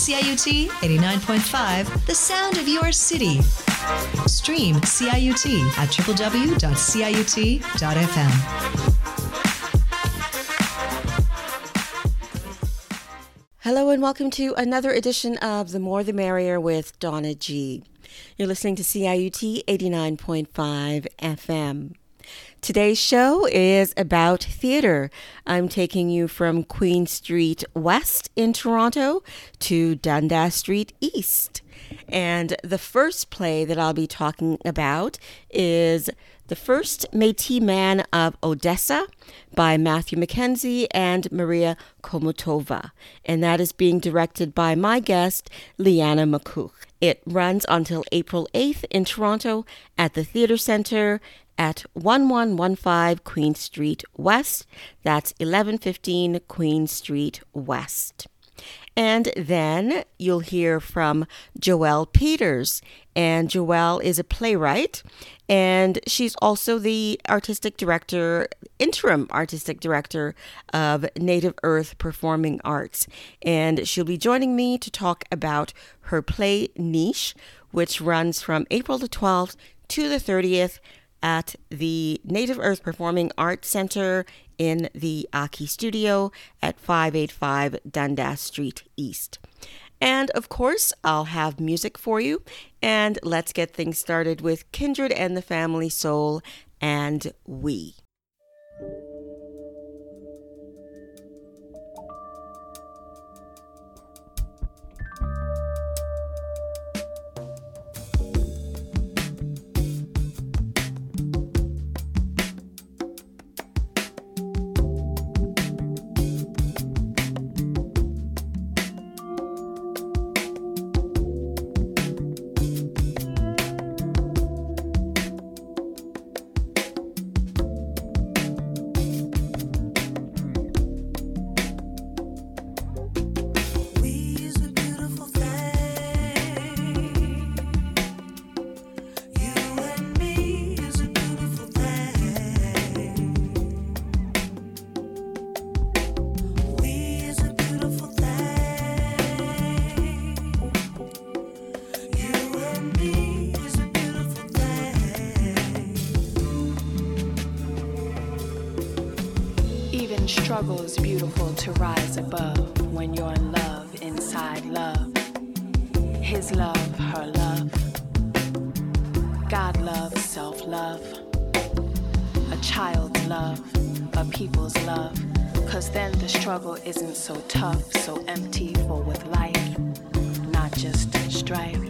CIUT 89.5, the sound of your city. Stream CIUT at www.ciut.fm. Hello and welcome to another edition of The More the Merrier with Donna G. You're listening to CIUT 89.5 FM. Today's show is about theater. I'm taking you from Queen Street West in Toronto to Dundas Street East. And the first play that I'll be talking about is The First Métis Man of Odessa by Matthew MacKenzie and Mariya Khomutova. And that is being directed by my guest, Lianna Makuch. It runs until April 8th in Toronto at the Theatre Centre at 1115 Queen Street West. That's 1115 Queen Street West. And then you'll hear from Joelle Peters. And Joelle is a playwright, and she's also the artistic director, interim artistic director of Native Earth Performing Arts. And she'll be joining me to talk about her play Niizh, which runs from April the 12th to the 30th at the Native Earth Performing Arts Center in the Aki Studio at 585 Dundas Street East. And of course, I'll have music for you. And let's get things started with Kindred and the Family Soul and We. Struggle is beautiful to rise above when you're in love, inside love. His love, her love. God love, self love. A child's love, a people's love. Cause then the struggle isn't so tough, so empty, full with life, not just strife.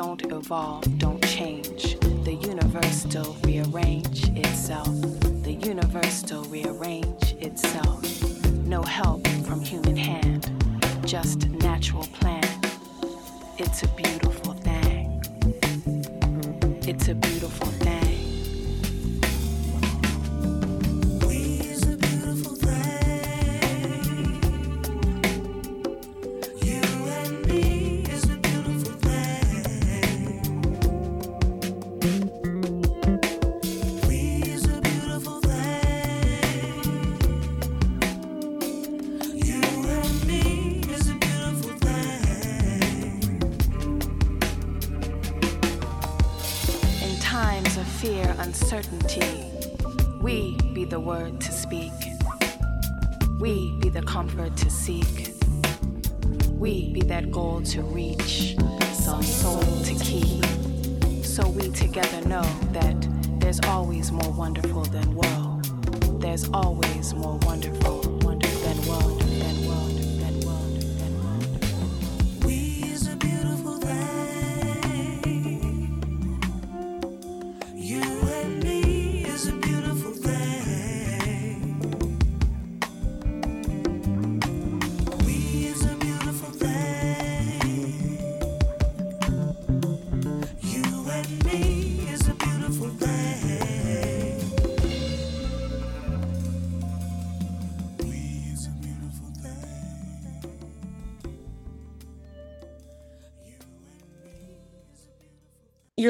Evolve, don't change. The universe still rearrange itself. The universe still rearrange itself. No help from human hand, just natural plan. It's a beautiful thing. It's a beautiful thing.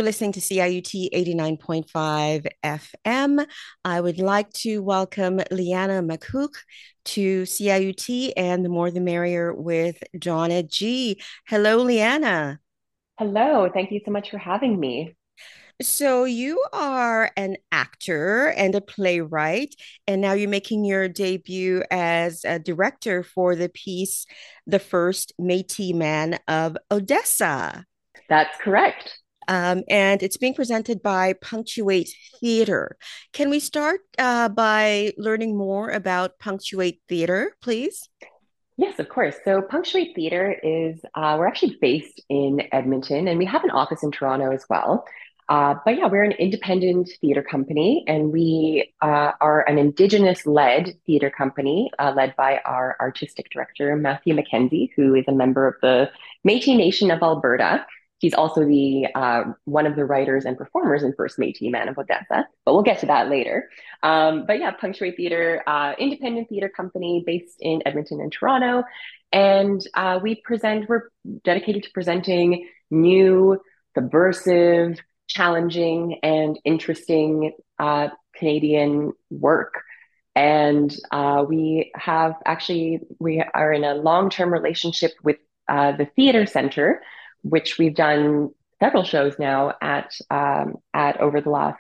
You're listening to CIUT 89.5 FM. I would like to welcome Lianna Makuch to CIUT and the more the merrier with Donna G. Hello, Lianna. Hello. Thank you so much for having me. So, you are an actor and a playwright, and now you're making your debut as a director for the piece, The First Métis Man of Odessa. That's correct. Um, and it's being presented by Punctuate Theater. Can we start uh, by learning more about Punctuate Theater, please? Yes, of course. So, Punctuate Theater is, uh, we're actually based in Edmonton and we have an office in Toronto as well. Uh, but yeah, we're an independent theater company and we uh, are an Indigenous led theater company uh, led by our artistic director, Matthew MacKenzie, who is a member of the Métis Nation of Alberta. He's also the uh, one of the writers and performers in First Métis Man of Odessa, but we'll get to that later. Um, but yeah, Punctuate Theater, uh, independent theater company based in Edmonton and Toronto, and uh, we present. We're dedicated to presenting new, subversive, challenging, and interesting uh, Canadian work. And uh, we have actually we are in a long term relationship with uh, the Theater Center which we've done several shows now at um, at over the last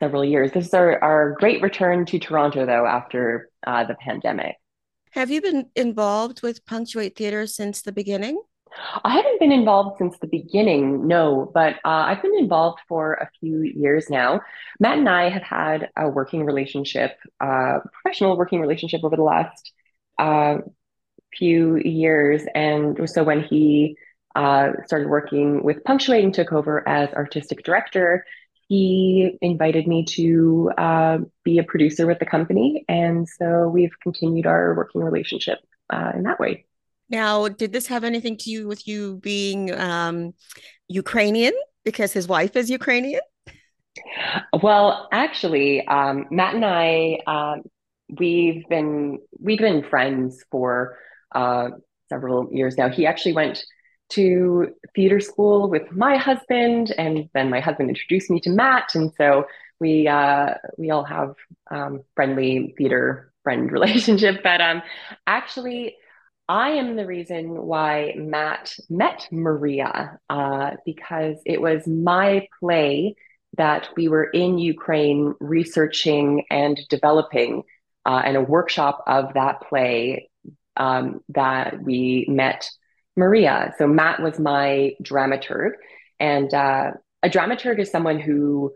several years. This is our, our great return to Toronto, though, after uh, the pandemic. Have you been involved with Punctuate Theater since the beginning? I haven't been involved since the beginning, no, but uh, I've been involved for a few years now. Matt and I have had a working relationship, uh, professional working relationship over the last uh, few years. And so when he uh, started working with Punctuate and took over as artistic director, he invited me to uh, be a producer with the company. And so we've continued our working relationship uh, in that way. Now, did this have anything to do with you being um, Ukrainian because his wife is Ukrainian? Well, actually, um, Matt and I, um, we've been we've been friends for uh, several years now. He actually went to theater school with my husband, and then my husband introduced me to Matt, and so we uh, we all have um, friendly theater friend relationship. But um, actually, I am the reason why Matt met Maria uh, because it was my play that we were in Ukraine researching and developing, uh, and a workshop of that play um, that we met Maria. So Matt was my dramaturg, and uh, a dramaturg is someone who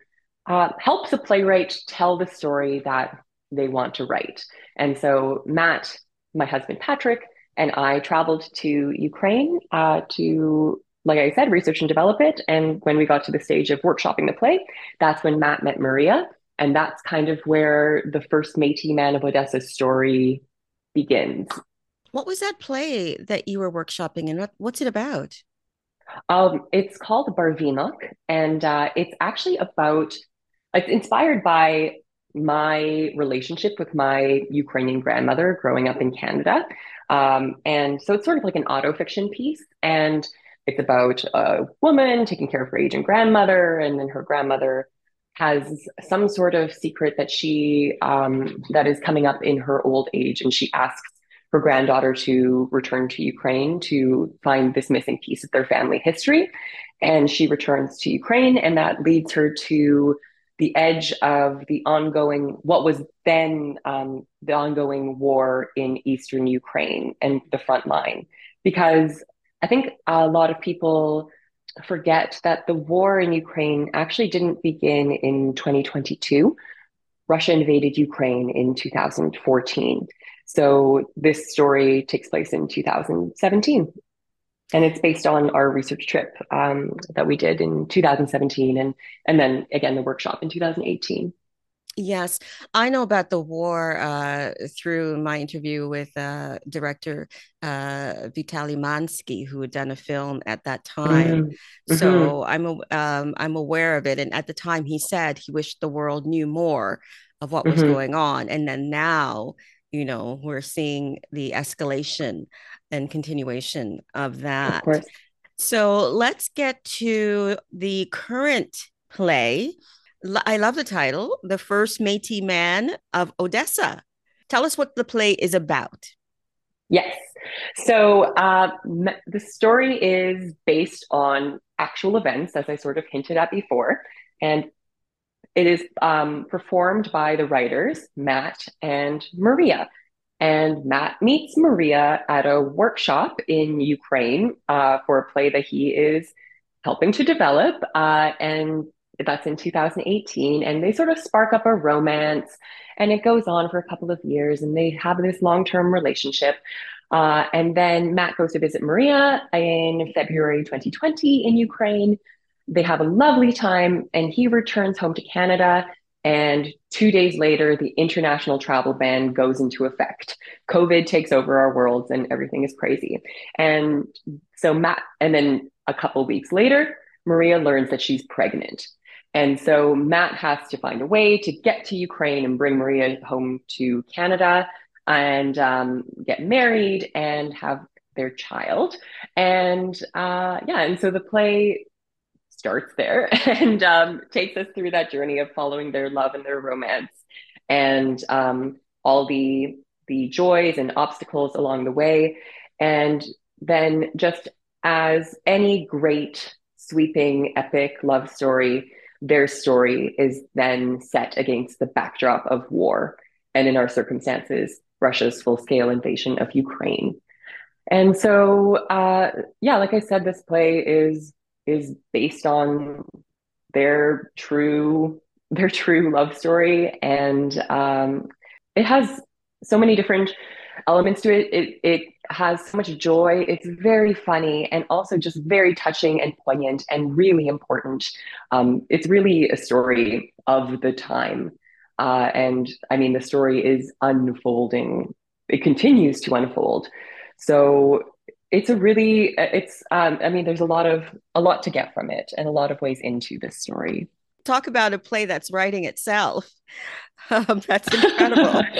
uh, helps a playwright tell the story that they want to write. And so Matt, my husband Patrick, and I traveled to Ukraine uh, to, like I said, research and develop it. And when we got to the stage of workshopping the play, that's when Matt met Maria. And that's kind of where the first Métis Man of Odessa story begins. What was that play that you were workshopping and what, what's it about? Um, it's called Barvinok, and uh, it's actually about, it's inspired by my relationship with my Ukrainian grandmother growing up in Canada. Um, and so it's sort of like an auto fiction piece. And it's about a woman taking care of her aging grandmother, and then her grandmother has some sort of secret that she um, that is coming up in her old age, and she asks her granddaughter to return to Ukraine to find this missing piece of their family history. And she returns to Ukraine, and that leads her to the edge of the ongoing, what was then um, the ongoing war in Eastern Ukraine and the front line. Because I think a lot of people forget that the war in Ukraine actually didn't begin in 2022. Russia invaded Ukraine in 2014. So this story takes place in 2017. And it's based on our research trip um, that we did in 2017 and, and then again the workshop in 2018. Yes, I know about the war uh, through my interview with uh, director uh, Vitaly Mansky, who had done a film at that time. Mm-hmm. So I'm um, I'm aware of it, and at the time he said he wished the world knew more of what was mm-hmm. going on, and then now you know we're seeing the escalation and continuation of that of So let's get to the current play. I love the title, The First Métis Man of Odessa. Tell us what the play is about. Yes. So uh, the story is based on actual events, as I sort of hinted at before. And it is um, performed by the writers, Matt and Maria. And Matt meets Maria at a workshop in Ukraine uh, for a play that he is helping to develop. Uh, and that's in 2018. And they sort of spark up a romance. And it goes on for a couple of years. And they have this long term relationship. Uh, and then Matt goes to visit Maria in February 2020 in Ukraine. They have a lovely time, and he returns home to Canada. And two days later, the international travel ban goes into effect. COVID takes over our worlds, and everything is crazy. And so, Matt, and then a couple weeks later, Maria learns that she's pregnant. And so Matt has to find a way to get to Ukraine and bring Maria home to Canada and um, get married and have their child. And uh, yeah, and so the play starts there and um, takes us through that journey of following their love and their romance. And um, all the the joys and obstacles along the way. And then just as any great sweeping epic love story their story is then set against the backdrop of war. And in our circumstances russia's full-scale invasion of ukraine. And so uh, yeah like i said this play is is based on their true their true love story. And um, it has so many different elements to it. it it has so much joy. It's very funny and also just very touching and poignant and really important. Um, it's really a story of the time. Uh, and i mean the story is unfolding. It continues to unfold. So it's a really it's um, i mean there's a lot of a lot to get from it and a lot of ways into this story. Talk about a play that's writing itself. Um, that's incredible.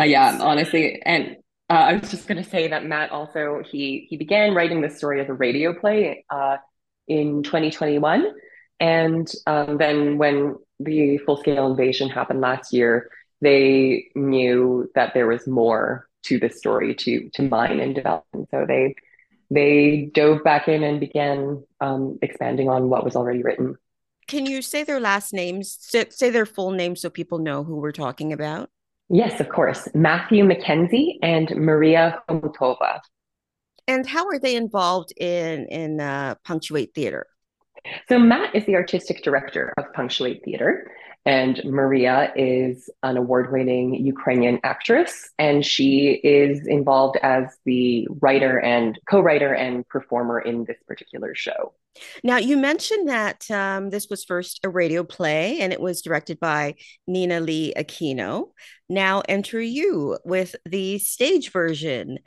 Uh, yeah honestly and uh, i was just going to say that matt also he he began writing this story as a radio play uh, in 2021 and um, then when the full scale invasion happened last year they knew that there was more to this story to to mine and develop. And so they they dove back in and began um, expanding on what was already written. Can you say their last names? Say their full names so people know who we're talking about. Yes, of course. Matthew MacKenzie and Mariya Khomutova. And how are they involved in in uh, Punctuate Theater? So Matt is the artistic director of Punctuate Theater, and Maria is an award winning Ukrainian actress, and she is involved as the writer and co writer and performer in this particular show. Now, you mentioned that um, this was first a radio play and it was directed by Nina Lee Aquino. Now, enter you with the stage version.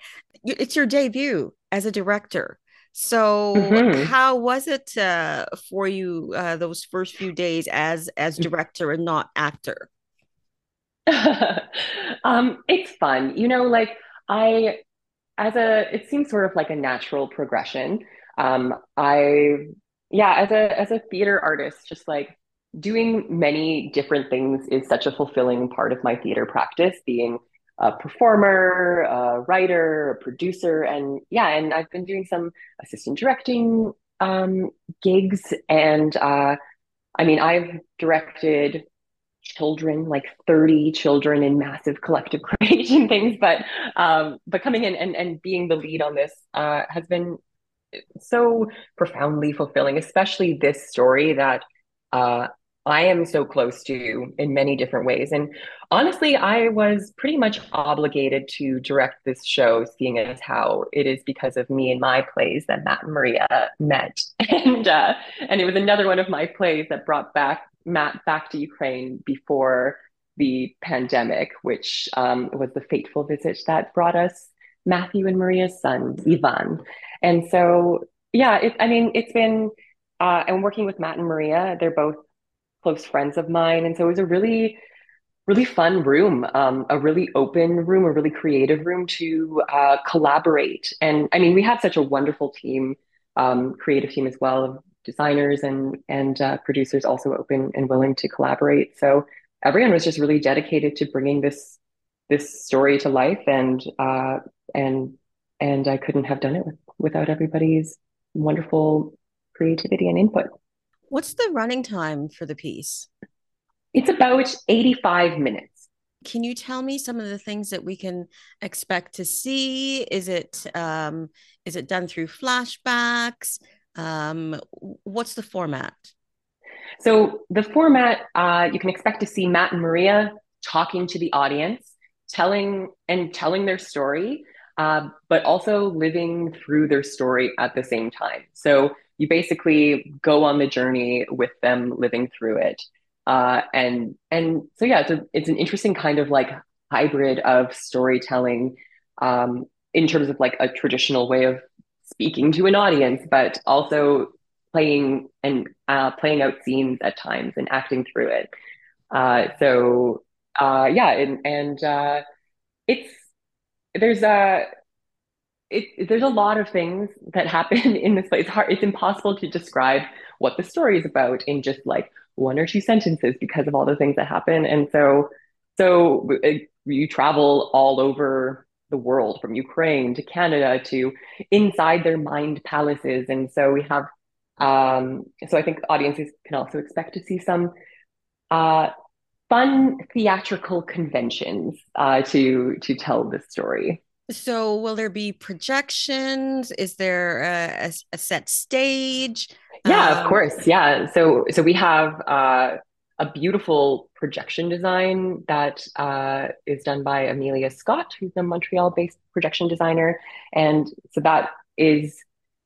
It's your debut as a director. So, mm-hmm. how was it uh, for you uh, those first few days as as mm. director and not actor? um, it's fun, you know. Like I, as a, it seems sort of like a natural progression. Um, I, yeah, as a as a theater artist, just like doing many different things is such a fulfilling part of my theater practice. Being a performer, a writer, a producer, and yeah, and I've been doing some assistant directing um, gigs, and uh, I mean, I've directed children, like 30 children in massive collective creation things, but um, but coming in and, and being the lead on this uh, has been so profoundly fulfilling, especially this story that uh, I am so close to in many different ways. And honestly, I was pretty much obligated to direct this show, seeing as how it is because of me and my plays that Matt and Maria met. And uh, and it was another one of my plays that brought back Matt back to Ukraine before the pandemic, which um, was the fateful visit that brought us Matthew and Maria's son, Ivan. And so, yeah, it, I mean, it's been, uh, and working with Matt and Maria, they're both close friends of mine. And so it was a really, really fun room, um, a really open room, a really creative room to uh, collaborate. And I mean, we have such a wonderful team um, creative team as well of designers and and uh, producers also open and willing to collaborate. So everyone was just really dedicated to bringing this this story to life, and uh, and and I couldn't have done it with, without everybody's wonderful creativity and input. What's the running time for the piece? It's about 85 minutes. Can you tell me some of the things that we can expect to see? Is it um, is it done through flashbacks? Um, what's the format? So the format uh, you can expect to see Matt and Maria talking to the audience, telling and telling their story, uh, but also living through their story at the same time. So you basically go on the journey with them living through it. Uh, and and so yeah, it's, a, it's an interesting kind of like hybrid of storytelling um, in terms of like a traditional way of speaking to an audience, but also playing and uh, playing out scenes at times and acting through it. Uh, so uh, yeah, and and uh, it's there's a it, there's a lot of things that happen in this place. It's hard. It's impossible to describe what the story is about in just like one or two sentences because of all the things that happen. And so, so it, you travel all over the world, from Ukraine to Canada to inside their mind palaces. And so we have. Um, so I think audiences can also expect to see some uh, fun theatrical conventions uh, to to tell this story. So, will there be projections? Is there a, a, a set stage? Yeah, um, of course. Yeah. So, so we have uh, a beautiful projection design that uh, is done by Amelia Scott, who's a Montreal-based projection designer, and so that is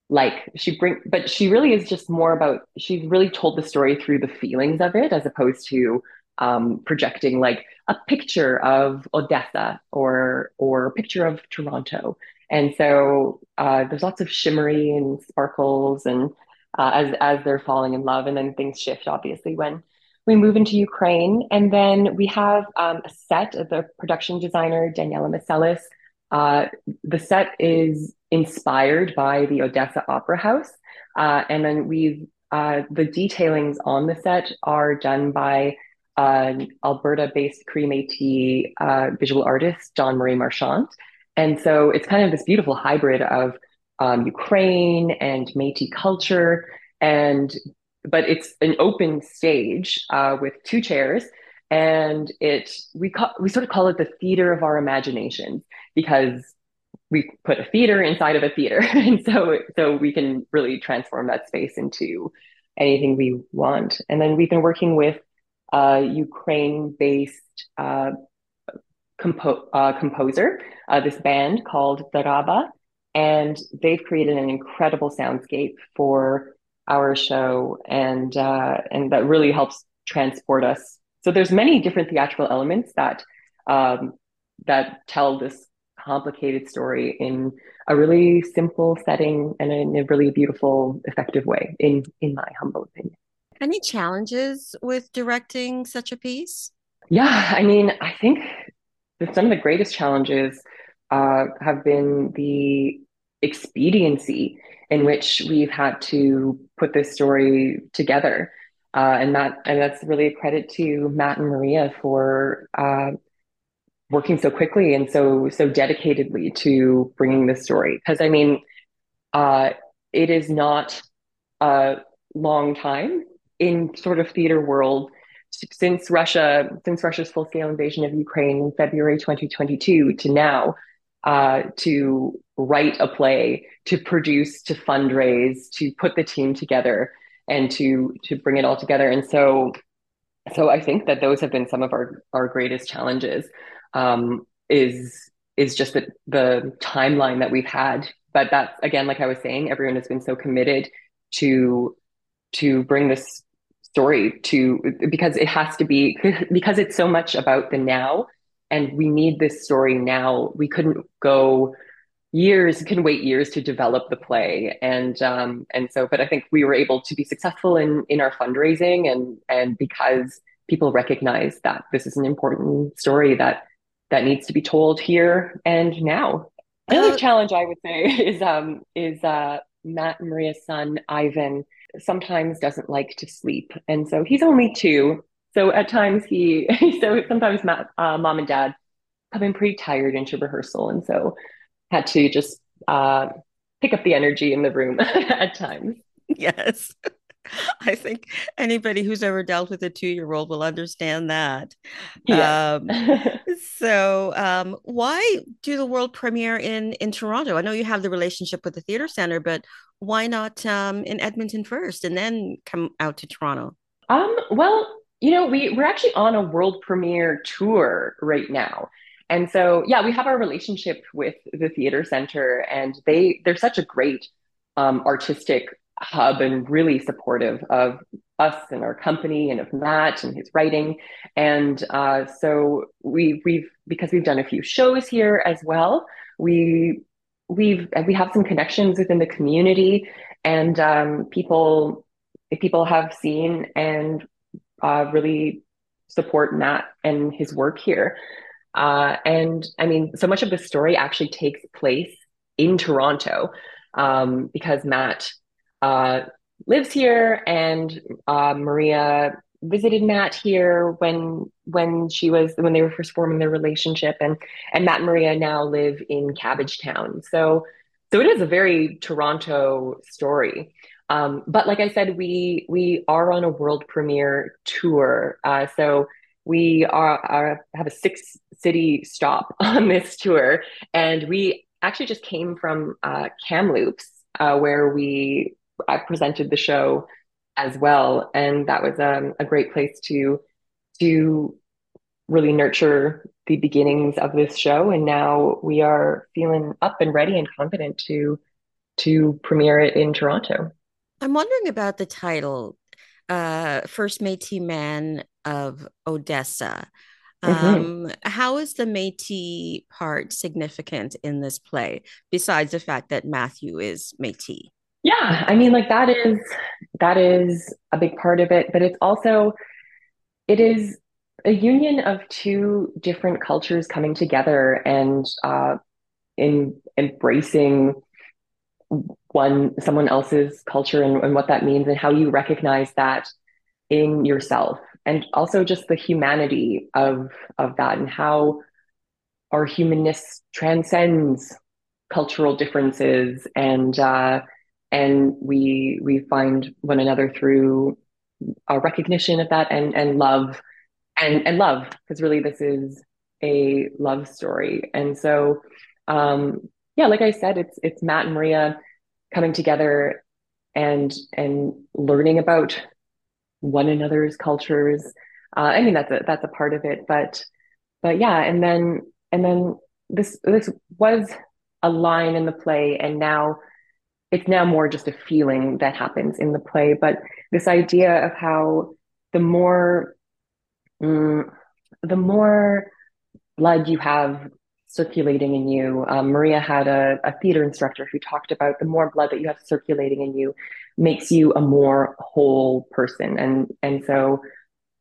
like she bring, but she really is just more about. She's really told the story through the feelings of it, as opposed to um, projecting like a picture of Odessa or or a picture of Toronto. And so uh, there's lots of shimmery and sparkles and uh, as as they're falling in love, and then things shift obviously when we move into Ukraine. And then we have um, a set of the production designer Daniela Masellis. Uh, the set is inspired by the Odessa Opera House, uh, and then we've uh, the detailings on the set are done by uh, Alberta-based Cree Métis uh, visual artist Dawn Marie Marchand. And so it's kind of this beautiful hybrid of um, Ukraine and Métis culture, and but it's an open stage uh, with two chairs, and it we call we sort of call it the theater of our imagination because we put a theater inside of a theater, and so so we can really transform that space into anything we want. And then we've been working with uh, Ukraine-based uh, compo- uh, composer, uh, this band called Daraba, and they've created an incredible soundscape for our show, and uh, and that really helps transport us. So there's many different theatrical elements that um, that tell this complicated story in a really simple setting and in a really beautiful, effective way, in in my humble opinion. Any challenges with directing such a piece? Yeah, I mean, I think some of the greatest challenges uh, have been the expediency in which we've had to put this story together. Uh, and that and that's really a credit to Matt and Maria for uh, working so quickly and so so dedicatedly to bringing this story. Because I mean, uh, it is not a long time in sort of theater world since Russia, since Russia's full scale invasion of Ukraine in February 2022 to now, uh, to write a play, to produce, to fundraise, to put the team together, and to to bring it all together. And so, so I think that those have been some of our our greatest challenges. Um, is is just the the timeline that we've had. But that's again, like I was saying, everyone has been so committed to to bring this story to because it has to be because it's so much about the now and we need this story now. We couldn't go years can wait years to develop the play. And um and so but i think we were able to be successful in in our fundraising and and because people recognize that this is an important story that that needs to be told here and now. Another challenge i would say is um is uh Matt and Maria's son, Ivan, sometimes doesn't like to sleep. And so he's only two. So at times he, so sometimes uh, mom and dad come in pretty tired into rehearsal. And so had to just uh, pick up the energy in the room at times. Yes. I think anybody who's ever dealt with a two year old will understand that. Yeah. Um, so, um, why do the world premiere in, in Toronto? I know you have the relationship with the Theatre Center, but why not um, in Edmonton first and then come out to Toronto? Um, well, you know, we, we're actually on a world premiere tour right now. And so, yeah, we have our relationship with the theater center, and they they're such a great um, artistic hub and really supportive of us and our company and of Matt and his writing. And uh, so we we've because we've done a few shows here as well. We we've we have some connections within the community, and um, people people have seen and uh, really support Matt and his work here. Uh, and I mean, so much of the story actually takes place in Toronto um, because Matt uh, lives here, and uh, Maria visited Matt here when when she was when they were first forming their relationship, and and Matt and Maria now live in Cabbagetown. So so it is a very Toronto story. Um, but like I said, we we are on a world premiere tour. Uh, so we are, are, have a six city stop on this tour, and we actually just came from uh, Kamloops, uh, where we I presented the show as well, and that was um, a great place to to really nurture the beginnings of this show. And now we are feeling up and ready and confident to to premiere it in Toronto. I'm wondering about the title, uh, First Métis Man of Odessa. Mm-hmm. Um, how is the Métis part significant in this play, besides the fact that Matthew is Métis? Yeah, I mean, like that is that is a big part of it, but it's also it is a union of two different cultures coming together and uh, in embracing one someone else's culture and, and what that means and how you recognize that in yourself. And also just the humanity of of that and how our humanness transcends cultural differences and uh, and we we find one another through a recognition of that and and love and and love because really this is a love story. And so um yeah like i said it's it's matt and maria coming together and and learning about one another's cultures. Uh, i mean that's a that's a part of it but but yeah and then and then this this was a line in the play and now it's now more just a feeling that happens in the play but this idea of how the more mm, the more blood you have circulating in you um, maria had a, a theater instructor who talked about the more blood that you have circulating in you makes you a more whole person. And and so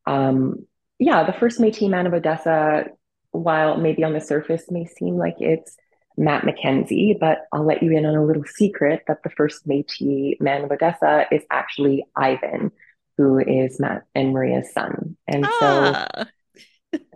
um, yeah the first métis man of odessa while maybe on the surface may seem like it's Matt MacKenzie, but I'll let you in on a little secret that the first Métis man of Odessa is actually Ivan, who is Matt and Maria's son. And ah. so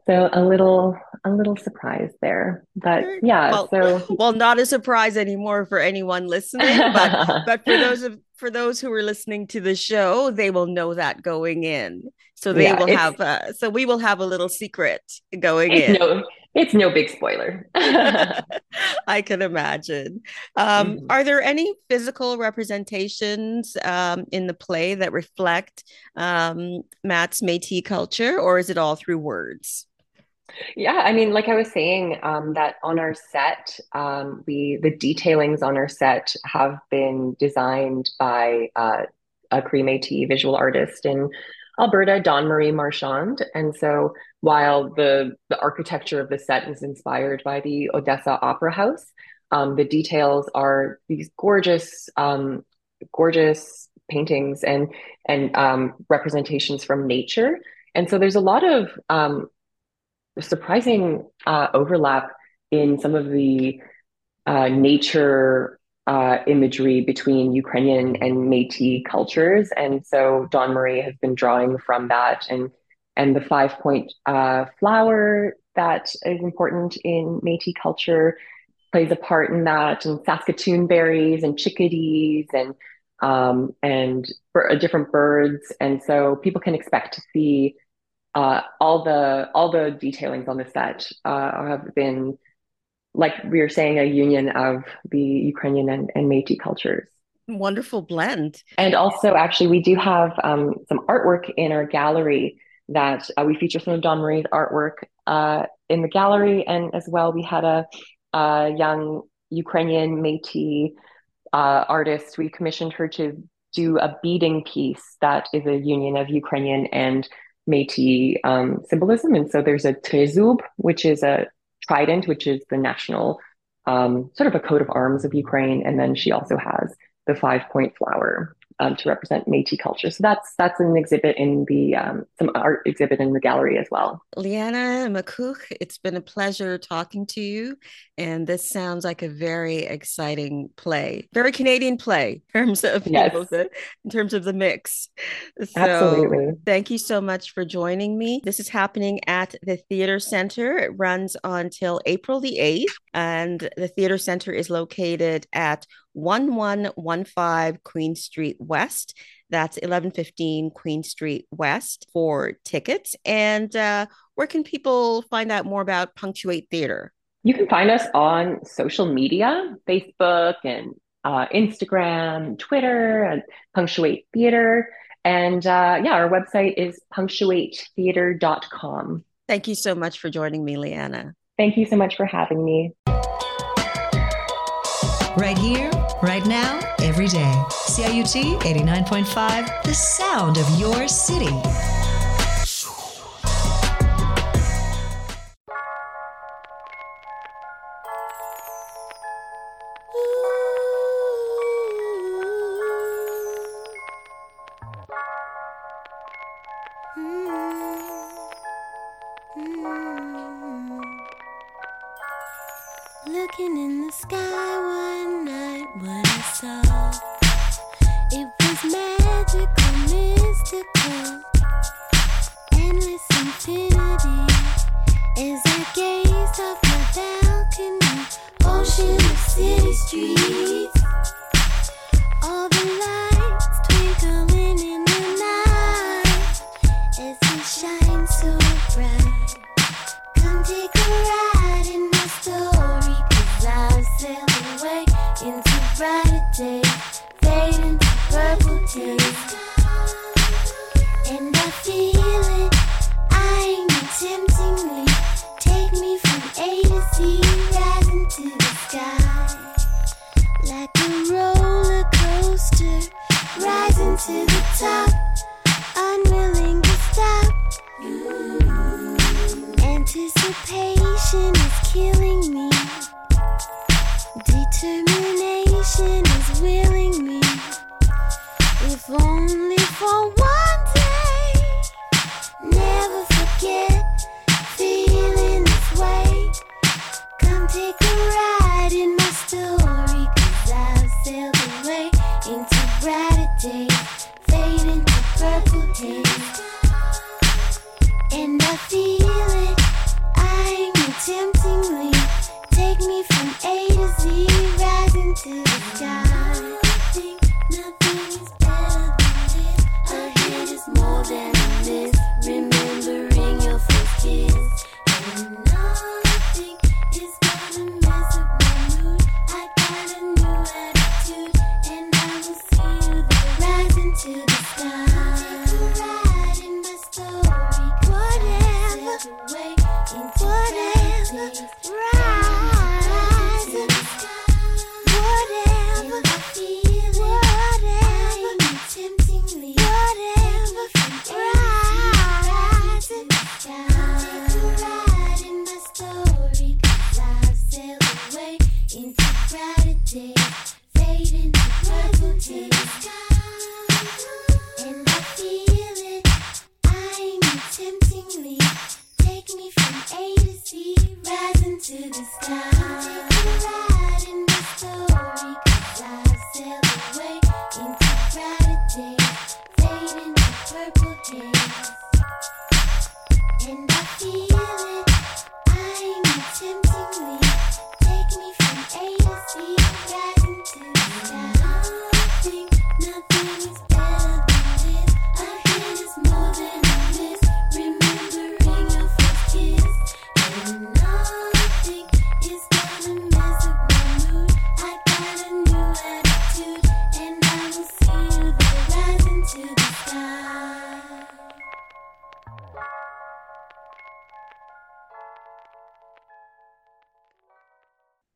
so a little a little surprise there but yeah well, so well not a surprise anymore for anyone listening but but for those of for those who are listening to the show they will know that going in so they yeah, will have uh, so we will have a little secret going in no, it's no big spoiler. I can imagine. Um, mm-hmm. Are there any physical representations um, in the play that reflect um, Matt's Métis culture, or is it all through words? Yeah, I mean, like I was saying, um, that on our set, um, we the detailings on our set have been designed by uh, a Cree Métis visual artist in Alberta, Dawn Marie Marchand, and so while the, the architecture of the set is inspired by the Odessa Opera House. Um, the details are these gorgeous, um, gorgeous paintings and and um, representations from nature. And so there's a lot of um, surprising uh, overlap in some of the uh, nature uh, imagery between Ukrainian and Métis cultures, and so Dawn Marie has been drawing from that, and and the five point uh, flower that is important in Métis culture plays a part in that, and Saskatoon berries and chickadees and um, and different birds, and so people can expect to see uh, all the all the detailings on the set uh, have been like we were saying, a union of the Ukrainian and, and Métis cultures. Wonderful blend. And also, actually, we do have um, some artwork in our gallery that uh, we feature some of Dawn Marie's artwork uh, in the gallery. And as well, we had a, a young Ukrainian Métis uh, artist. We commissioned her to do a beading piece that is a union of Ukrainian and Métis um, symbolism. And so there's a tryzub, which is a trident, which is the national um, sort of a coat of arms of Ukraine, and then she also has the five point flower um, to represent Métis culture. So that's that's an exhibit in the um, some art exhibit in the gallery as well. Lianna Makuch, it's been a pleasure talking to you, and this sounds like a very exciting play, very Canadian play in terms of yes. you know, the, in terms of the mix. So Absolutely. Thank you so much for joining me. This is happening at the Theater Center. It runs until April the eighth, and the Theater Center is located at 1115 Queen Street West. That's 1115 Queen Street West for tickets. And uh, where can people find out more about Punctuate Theater? You can find us on social media Facebook and uh, Instagram, Twitter, and Punctuate Theater. And uh, yeah, our website is punctuatetheater.com. Thank you so much for joining me, Lianna. Thank you so much for having me. Right here right now, every day. CIUT 89.5, the sound of your city. Days, fade into purple haze. And I feel it eyeing me temptingly. Take me from A to Z, rising to the sky.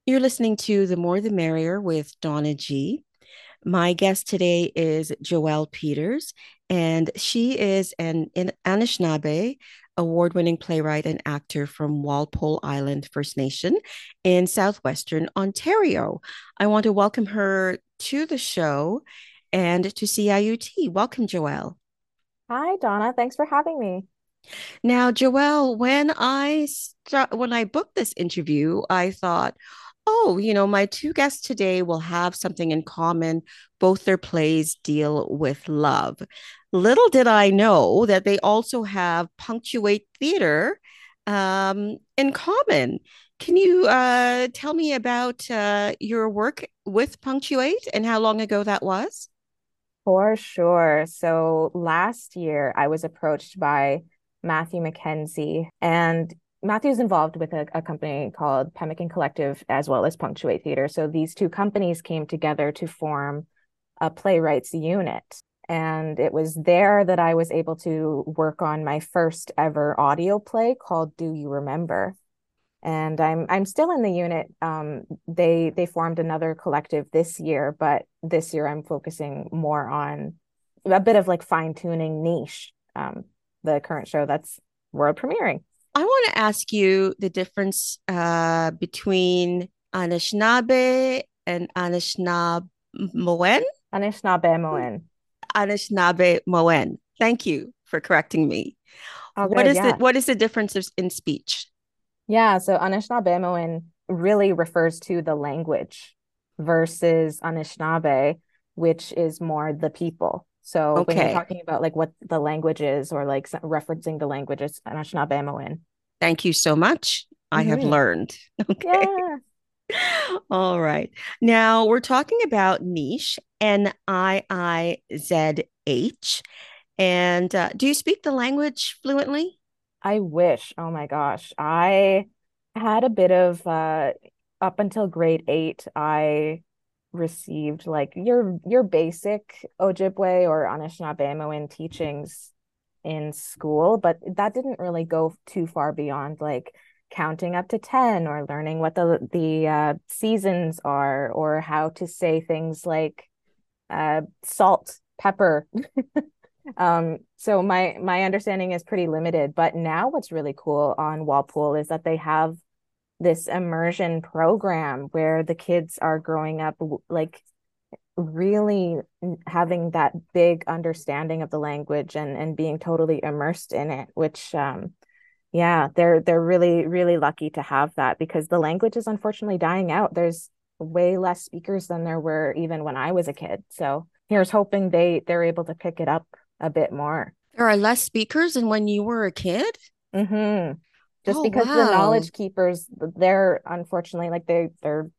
You're listening to The More the Merrier with Donna G. My guest today is Joelle Peters, and she is an, an Anishinaabe award winning playwright and actor from Walpole Island First Nation in southwestern Ontario. I want to welcome her to the show and to CIUT. Welcome, Joelle. Hi, Donna. Thanks for having me. Now, Joelle, when I start, when I booked this interview, I thought, oh, you know, my two guests today will have something in common. Both their plays deal with love. Little did I know that they also have punctuate theater um, in common. Can you uh, tell me about uh, your work with Punctuate and how long ago that was? For sure. So last year, I was approached by Matthew MacKenzie, and Matthew's involved with a, a company called Pemmican Collective as well as Punctuate Theater. So these two companies came together to form a playwrights unit. And it was there that I was able to work on my first ever audio play called Do You Remember? And I'm I'm still in the unit. Um, they they formed another collective this year, but this year I'm focusing more on a bit of like fine tuning Niizh. Um, the current show that's world premiering. I want to ask you the difference uh, between Anishinaabe and. Anishinaabemowin. Anishinaabe Moen. Thank you for correcting me. Oh, what good, is yeah. the what is the difference in speech? Yeah, so Anishinaabemowin really refers to the language versus Anishinaabe, which is more the people. So when Okay. you're talking about like what the language is or like referencing the language, it's Anishinaabemowin. Thank you so much. I have Mhm. learned. Okay. Yeah. All right. Now we're talking about Niizh, N I I Z H. And uh, do you speak the language fluently? I wish. Oh my gosh. I had a bit of uh up until grade eight, I received like your your basic Ojibwe or Anishinaabemowin teachings in school, but that didn't really go too far beyond like counting up to 10 or learning what the the uh, seasons are or how to say things like uh, salt, pepper. Um, so my my understanding is pretty limited, but now what's really cool on Walpole is that they have this immersion program where the kids are growing up like really having that big understanding of the language and and being totally immersed in it, which um yeah, they're they're really really lucky to have that because the language is unfortunately dying out. There's way less speakers than there were even when I was a kid. So here's hoping they they're able to pick it up a bit more. There are less speakers than when you were a kid. hmm Just Oh, because the knowledge keepers, they're unfortunately like they they're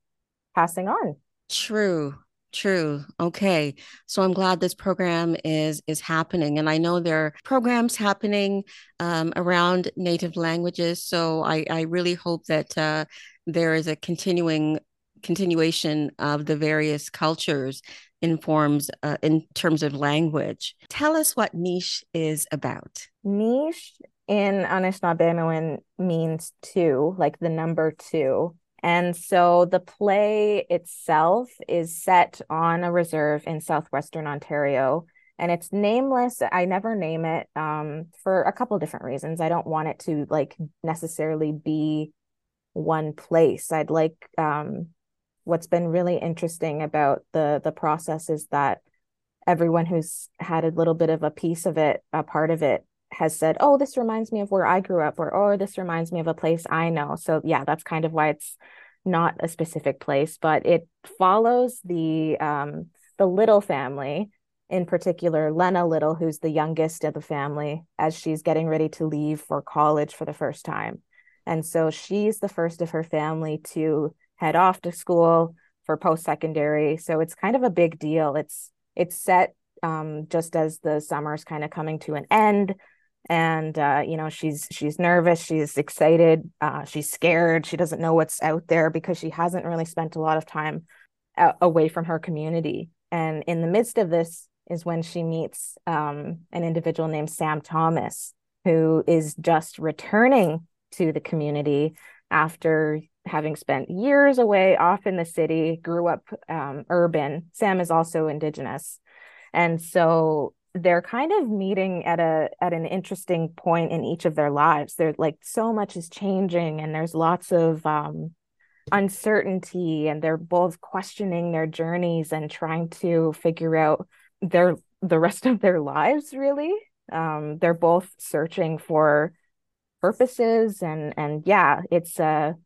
passing on. True, true. Okay. So I'm glad this program is is happening. And I know there are programs happening um, around native languages. So I, I really hope that uh, there is a continuing continuation of the various cultures in forms uh, in terms of language. Tell us what Niizh is about. Niizh in Anishinaabemowin means two, like the number two. And so the play itself is set on a reserve in southwestern Ontario. And it's nameless. I never name it um, for a couple different reasons. I don't want it to like necessarily be one place. I'd like um, what's been really interesting about the the process is that everyone who's had a little bit of a piece of it, a part of it, has said, "Oh, this reminds me of where I grew up," or "Oh, this reminds me of a place I know." So yeah, that's kind of why it's not a specific place, but it follows the um, the Little family, in particular, Lenna Little, who's the youngest of the family, as she's getting ready to leave for college for the first time. And so she's the first of her family to head off to school for post-secondary. So it's kind of a big deal. It's it's set um, just as the summer's kind of coming to an end and uh, you know she's she's nervous she's excited uh, she's scared she doesn't know what's out there because she hasn't really spent a lot of time a- away from her community. And in the midst of this is when she meets um, an individual named sam thomas who is just returning to the community after having spent years away off in the city grew up um, urban. Sam is also indigenous. And so they're kind of meeting at a at an interesting point in each of their lives. They're like so much is changing and there's lots of um uncertainty and they're both questioning their journeys and trying to figure out their the rest of their lives really. Um they're both searching for purposes and and yeah it's a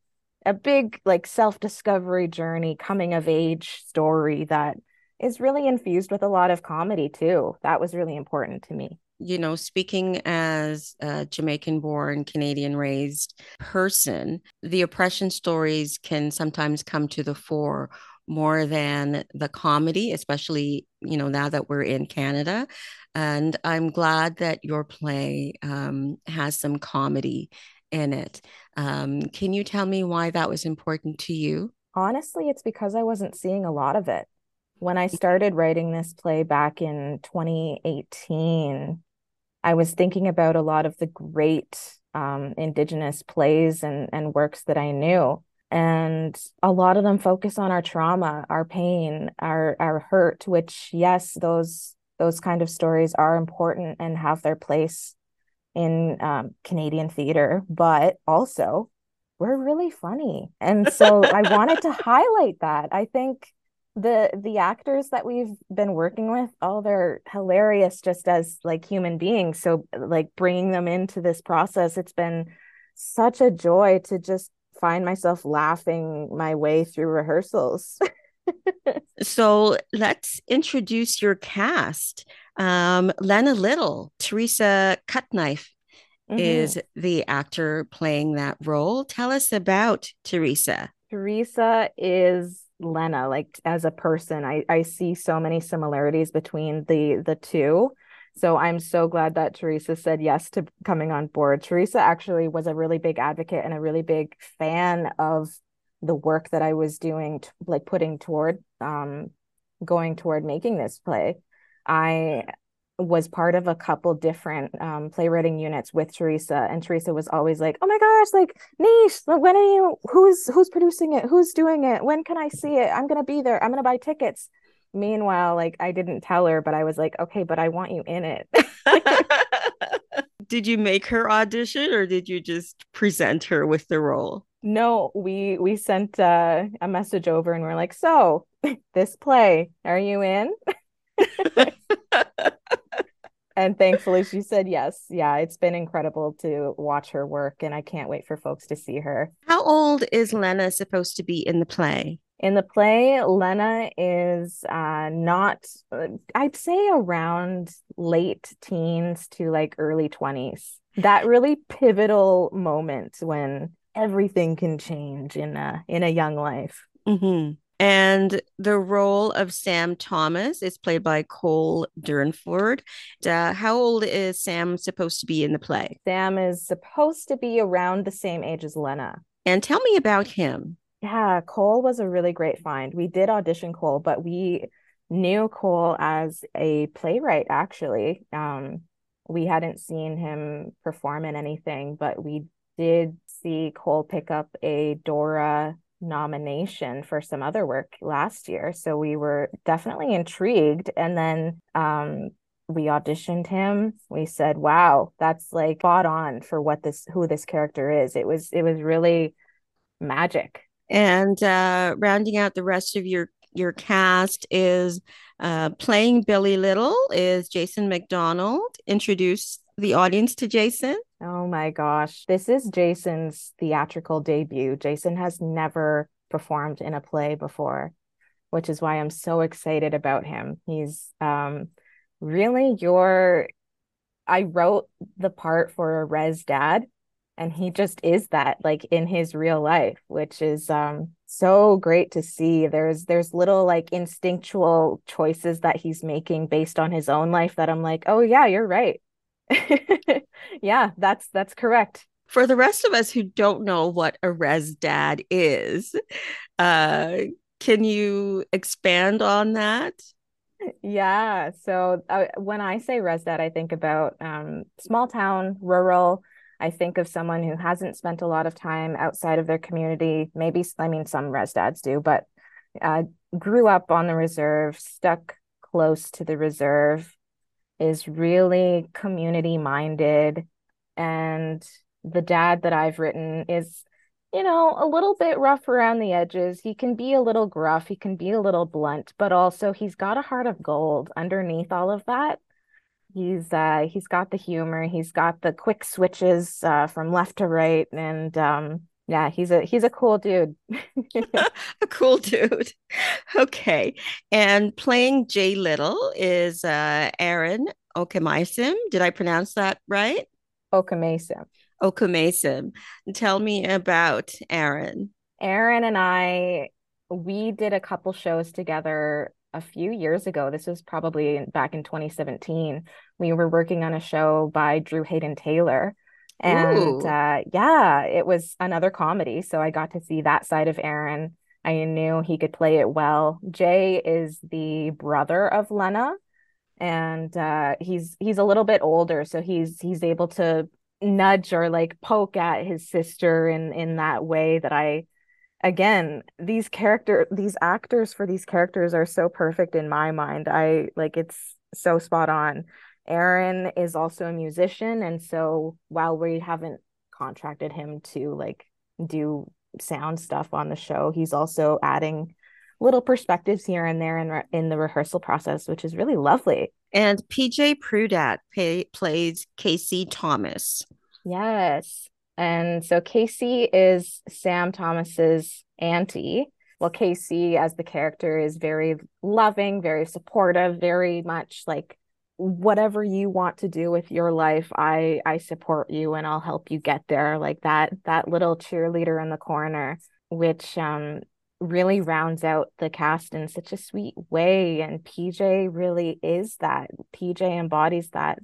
a big like self-discovery journey coming of age story that is really infused with a lot of comedy too. That was really important to me. You know, speaking as a Jamaican born, Canadian raised person, the oppression stories can sometimes come to the fore more than the comedy, especially, you know, now that we're in Canada. And I'm glad that your play um, has some comedy in it. Um, can you tell me why that was important to you? Honestly, it's because I wasn't seeing a lot of it when I started writing this play back in 2018, I was thinking about a lot of the great um, Indigenous plays and, and works that I knew. And a lot of them focus on our trauma, our pain, our our hurt, which yes, those those kind of stories are important and have their place in um, Canadian theater, but also we're really funny. And so I wanted to highlight that. I think the the actors that we've been working with all they're hilarious just as like human beings. So like bringing them into this process it's been such a joy to just find myself laughing my way through rehearsals. So let's introduce your cast. Um, Lenna little Theresa Cutknife mm-hmm. is the actor playing that role. Tell us about Theresa. Theresa is Lenna, like as a person, I, I see so many similarities between the the two. So I'm so glad that Theresa said yes to coming on board. Theresa actually was a really big advocate and a really big fan of the work that I was doing, like putting toward um, going toward making this play. I was part of a couple different um, playwriting units with Theresa, and Theresa was always like, "Oh my gosh, like Niizh, when are you? Who's who's producing it? Who's doing it? When can I see it? I'm gonna be there. I'm gonna buy tickets." Meanwhile, like I didn't tell her, but I was like, "Okay, but I want you in it." did you make her audition, or did you just present her with the role? No, we we sent uh, a message over, and we're like, "So, this play, are you in?" and thankfully she said yes. Yeah it's been incredible to watch her work and i can't wait for folks to see her. How old is Lenna supposed to be in the play? In the play Lenna is uh, not uh, i'd say around late teens to like early 20s that really pivotal moment when everything can change in a in a young life. Mm-hmm. And the role of Sam Thomas is played by Kole Durnford. Uh, how old is Sam supposed to be in the play? Sam is supposed to be around the same age as Lenna. And tell me about him. Yeah, Kole was a really great find. We did audition Kole, but we knew Kole as a playwright, actually. Um, we hadn't seen him perform in anything, but we did see Kole pick up a Dora nomination for some other work last year. So we were definitely intrigued. And then um, we auditioned him. We said, wow, that's like spot on for what this who this character is. It was it was really magic. And uh, rounding out the rest of your your cast is uh, playing Billy Little is Jason McDonald. Introduce the audience to Jason. Oh my gosh. This is Jason's theatrical debut. Jason has never performed in a play before, which is why I'm so excited about him. He's um, really your. I wrote the part for a Res Dad, and he just is that like in his real life which is um so great to see there's there's little like instinctual choices that he's making based on his own life that I'm like oh yeah you're right yeah that's that's correct For the rest of us who don't know what a res dad is, uh, can you expand on that? Yeah. So uh, when I say res dad, I think about um, small town, rural. I think of someone who hasn't spent a lot of time outside of their community. Maybe, I mean, some res dads do, but uh, grew up on the reserve, stuck close to the reserve, is really community minded. And the dad that I've written is you know, a little bit rough around the edges. He can be a little gruff, he can be a little blunt, but also he's got a heart of gold underneath all of that. He's uh he's got the humor, he's got the quick switches uh from left to right and um yeah, he's a he's a cool dude. a cool dude. Okay. And playing Jay Little is uh, Aaron Okemaisim. Did I pronounce that right? Okamesa. Okemaisim. Tell me about Aaron. Aaron and I, we did a couple shows together a few years ago. This was probably back in 2017. We were working on a show by Drew Hayden Taylor. And uh, yeah, it was another comedy. So I got to see that side of Aaron. I knew he could play it well. Jay is the brother of Lenna, and uh, he's he's a little bit older, so he's he's able to nudge or like poke at his sister in in that way that I again these character these actors for these characters are so perfect in my mind i like it's so spot on aaron is also a musician and so while we haven't contracted him to like do sound stuff on the show he's also adding little perspectives here and there in, re- in the rehearsal process which is really lovely And PJ Prudat pay, plays Casey Thomas. Yes. And so Casey is Sam Thomas's auntie. Well, Casey, as the character, is very loving, very supportive, very much like whatever you want to do with your life, I I support you and I'll help you get there. Like that that little cheerleader in the corner, which um really rounds out the cast in such a sweet way. And PJ really is that. PJ embodies that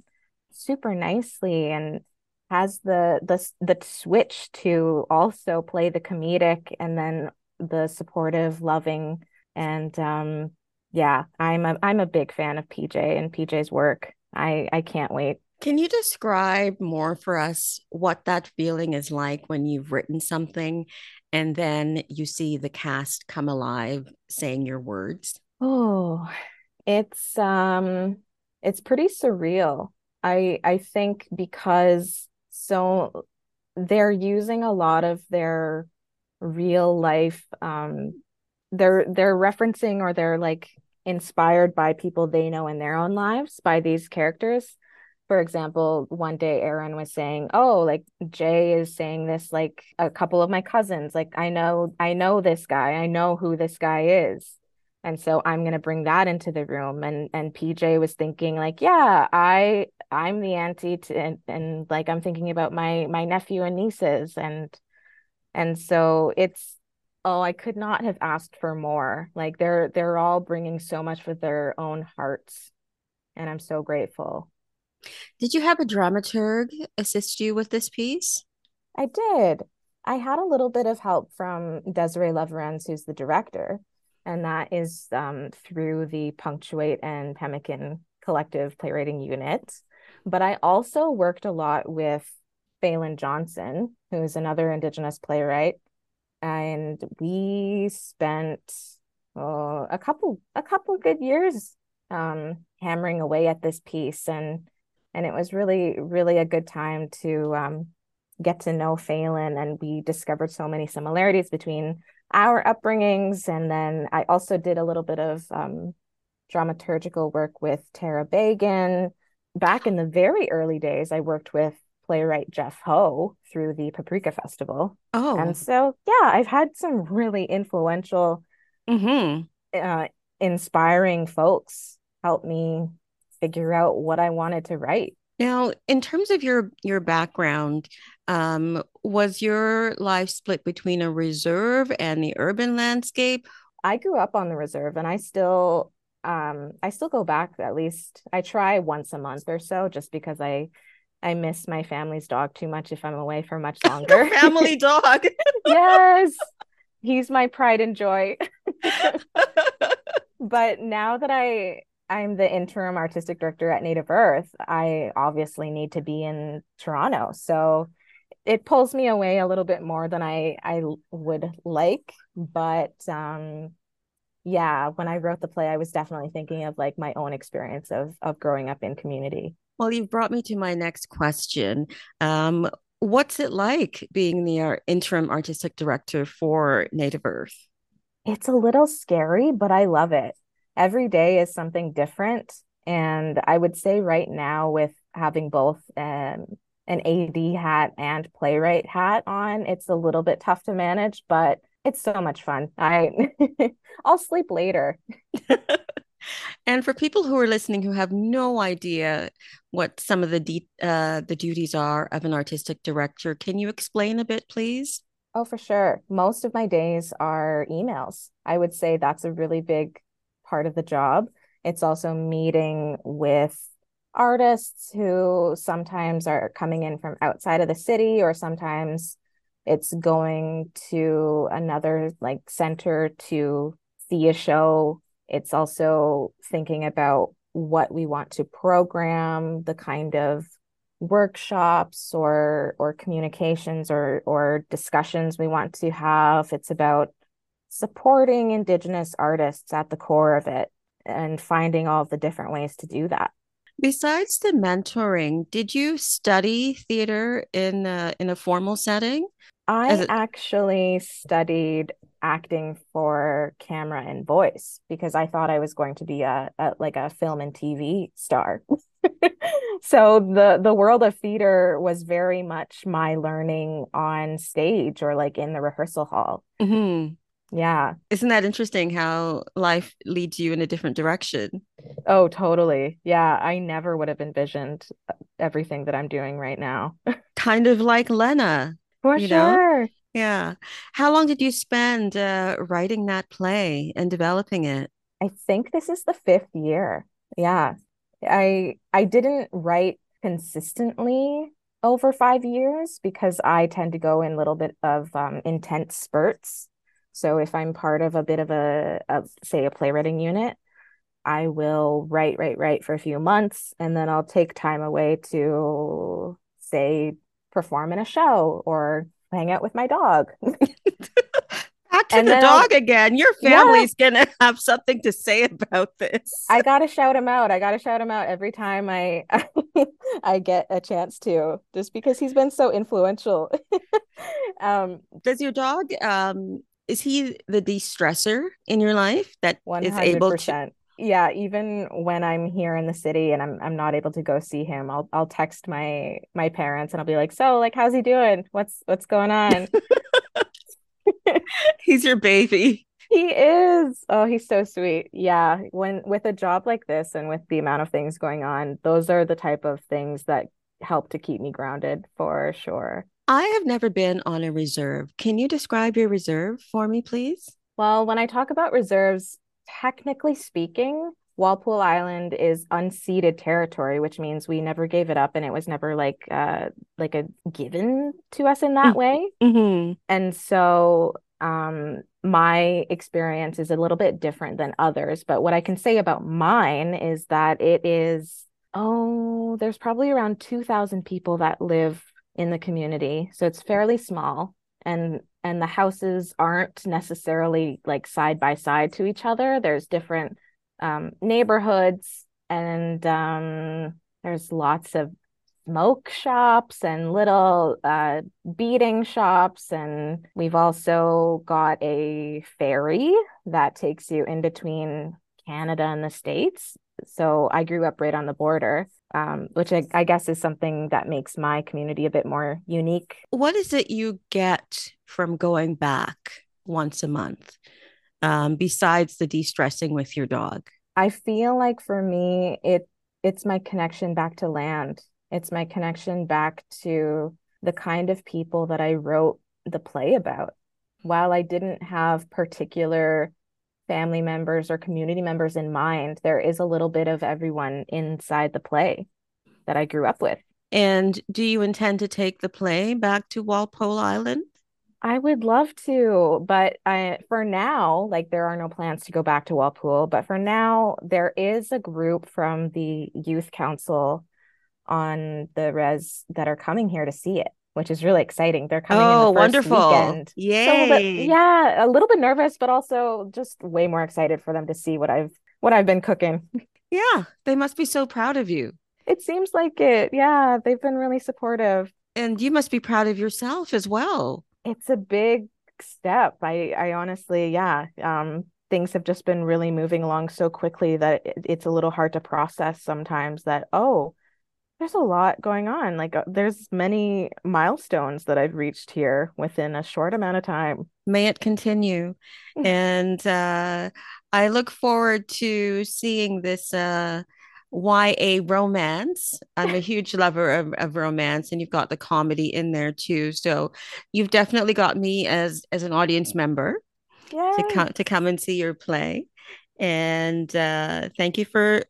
super nicely and has the the the switch to also play the comedic and then the supportive, loving, and um yeah, I'm a I'm a big fan of PJ and PJ's work. I I can't wait. Can you describe more for us what that feeling is like when you've written something and then you see the cast come alive saying your words? Oh, it's um it's pretty surreal. I I think because so they're using a lot of their real life um they're they're referencing or they're like inspired by people they know in their own lives by these characters. For example, one day Aaron was saying, "Oh, like Jay is saying this like a couple of my cousins, like I know I know this guy. I know who this guy is." And so I'm going to bring that into the room and and PJ was thinking like, "Yeah, I I'm the auntie to and, and like I'm thinking about my my nephew and nieces and and so it's oh, I could not have asked for more. Like they're they're all bringing so much with their own hearts and I'm so grateful. Did you have a dramaturg assist you with this piece? I did. I had a little bit of help from Desiree Leverance, who's the director, and that is um, through the Punctuate and Pemmican Collective Playwriting Unit. But I also worked a lot with Falen Johnson, who is another Indigenous playwright, and we spent uh, a couple a couple good years um, hammering away at this piece, and and it was really really a good time to um, get to know Falen, and we discovered so many similarities between our upbringings, and then I also did a little bit of um, dramaturgical work with Tara Beagan. Back in the very early days, I worked with playwright Jeff Ho through the Paprika Festival. Oh, And so, yeah, I've had some really influential, mm-hmm. uh, inspiring folks help me figure out what I wanted to write. Now, in terms of your your background, um, was your life split between a reserve and the urban landscape? I grew up on the reserve and I still um I still go back at least I try once a month or so just because I I miss my family's dog too much if I'm away for much longer. Family dog. yes. He's my pride and joy. but now that I I'm the interim artistic director at Native Earth, I obviously need to be in Toronto. So it pulls me away a little bit more than I I would like, but um yeah, when I wrote the play, I was definitely thinking of like my own experience of of growing up in community. Well, you've brought me to my next question. Um, what's it like being the uh, interim artistic director for Native Earth? It's a little scary, but I love it. Every day is something different. And I would say right now, with having both um, an AD hat and playwright hat on, it's a little bit tough to manage, but it's so much fun. I I'll sleep later. and for people who are listening who have no idea what some of the de- uh, the duties are of an artistic director, can you explain a bit, please? Oh, for sure. Most of my days are emails. I would say that's a really big part of the job. It's also meeting with artists who sometimes are coming in from outside of the city or sometimes it's going to another like center to see a show it's also thinking about what we want to program the kind of workshops or or communications or or discussions we want to have it's about supporting indigenous artists at the core of it and finding all the different ways to do that Besides the mentoring, did you study theater in a, in a formal setting? I actually studied acting for camera and voice because I thought I was going to be a, a like a film and TV star. so the the world of theater was very much my learning on stage or like in the rehearsal hall. Mm-hmm. Yeah. Isn't that interesting how life leads you in a different direction? Oh, totally. Yeah. I never would have envisioned uh, everything that I'm doing right now. kind of like Lenna. For sure. Know? Yeah. How long did you spend uh, writing that play and developing it? I think this is the fifth year. Yeah. I I didn't write consistently over five years because I tend to go in a little bit of um, intense spurts. So if I'm part of a bit of a, a say a playwriting unit, I will write, write, write for a few months, and then I'll take time away to say perform in a show or hang out with my dog. Back to and the dog I'll, again. Your family's yeah. gonna have something to say about this. I gotta shout him out. I gotta shout him out every time I I get a chance to, just because he's been so influential. um, Does your dog um is he the de-stressor in your life that 100%. is able to yeah even when i'm here in the city and i'm i'm not able to go see him i'll i'll text my my parents and i'll be like so like how's he doing? What's what's going on? He's your baby. He is. Oh he's so sweet. Yeah when with a job like this and with the amount of things going on those are the type of things that help to keep me grounded for sure. I have never been on a reserve. Can you describe your reserve for me, please? Well, when I talk about reserves, technically speaking, Walpole Island is unceded territory, which means we never gave it up and it was never like uh like a given to us in that way. Mm-hmm. And so um my experience is a little bit different than others, but what I can say about mine is that it is oh, there's probably around 2000 people that live in the community. So it's fairly small and and the houses aren't necessarily like side by side to each other. There's different um, neighborhoods and um, there's lots of smoke shops and little uh, beading shops. And we've also got a ferry that takes you in between Canada and the States. So I grew up right on the border um, which I, I, guess is something that makes my community a bit more unique. What is it you get from going back once a month um, besides the de stressing with your dog? I feel like for me, it it's my connection back to land It's my connection back to the kind of people that I wrote the play about. While I didn't have particular family members or community members in mind, there is a little bit of everyone inside the play that I grew up with. And do you intend to take the play back to Walpole Island? I would love to, but I for now, like there are no plans to go back to Walpole, but for now there is a group from the youth council on the res that are coming here to see it, which is really exciting. They're coming Oh, in the first wonderful. weekend. So a little bit- yeah, a little bit nervous, but also just way more excited for them to see what I've what I've been cooking. Yeah, they must be so proud of you. It seems like it. Yeah, they've been really supportive. And you must be proud of yourself as well. It's a big step. I I honestly, yeah. Um, things have just been really moving along so quickly that it, it's a little hard to process sometimes that, oh, there's a lot going on. Like uh, there's many milestones that I've reached here within a short amount of time. May it continue. And uh, I look forward to seeing this uh, YA romance. I'm a huge lover of, of romance, and you've got the comedy in there too. So you've definitely got me as as an audience member to Yay. come to come and see your play. And uh, thank you for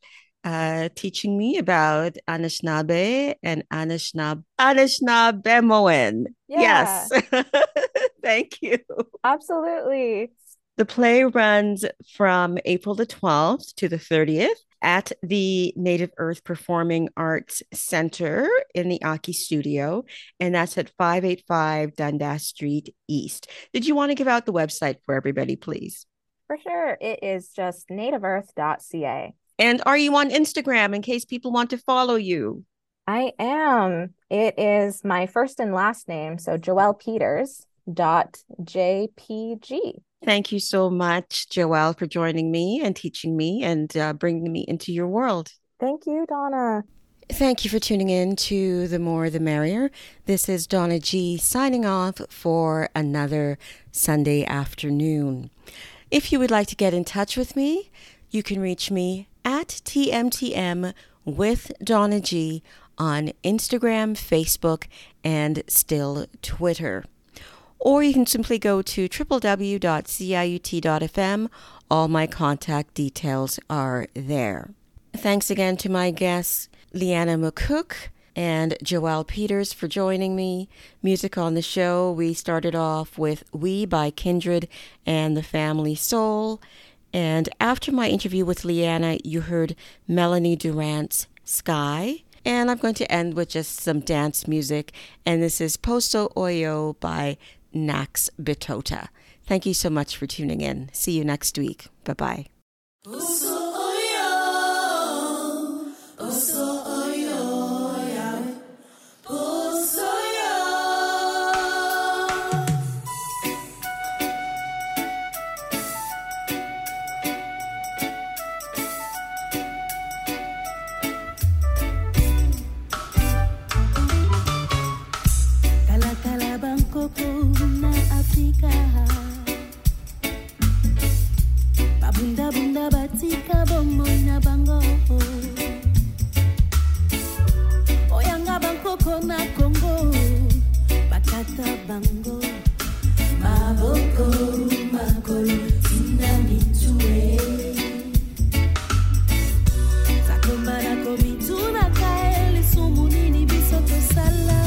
uh, teaching me about Anishinaabe and Anishinaabe Anishinaabemowin. Yeah. Yes. Thank you. Absolutely. The play runs from April the 12th to the 30th at the Native Earth Performing Arts Center in the Aki Studio, and that's at 585 Dundas Street East. Did you want to give out the website for everybody, please? For sure. It is just nativeearth.ca. And are you on Instagram in case people want to follow you? I am. It is my first and last name, so Joelle Peters dot JPG. Thank you so much, Joelle, for joining me and teaching me and uh, bringing me into your world. Thank you, Donna. Thank you for tuning in to The More the Merrier. This is Donna G signing off for another Sunday afternoon. If you would like to get in touch with me, you can reach me at TMTM with Donna G on Instagram, Facebook, and still Twitter. Or you can simply go to www.ciut.fm. All my contact details are there. Thanks again to my guests, Lianna Makuch and Joelle Peters, for joining me. Music on the show, we started off with We by Kindred and the Family Soul. And after my interview with Lianna, you heard Melanie Durrant's Sky. And I'm going to end with just some dance music. And this is Posto Oyo by Nax Bitota. Thank you so much for tuning in. See you next week. Bye bye. Babunda bunda batika bomo na bango. Oyanga bangkoko na Congo Bakata bango. Maboko makolo tina mitue. Takombana komituna kae lisumu nini biso tosala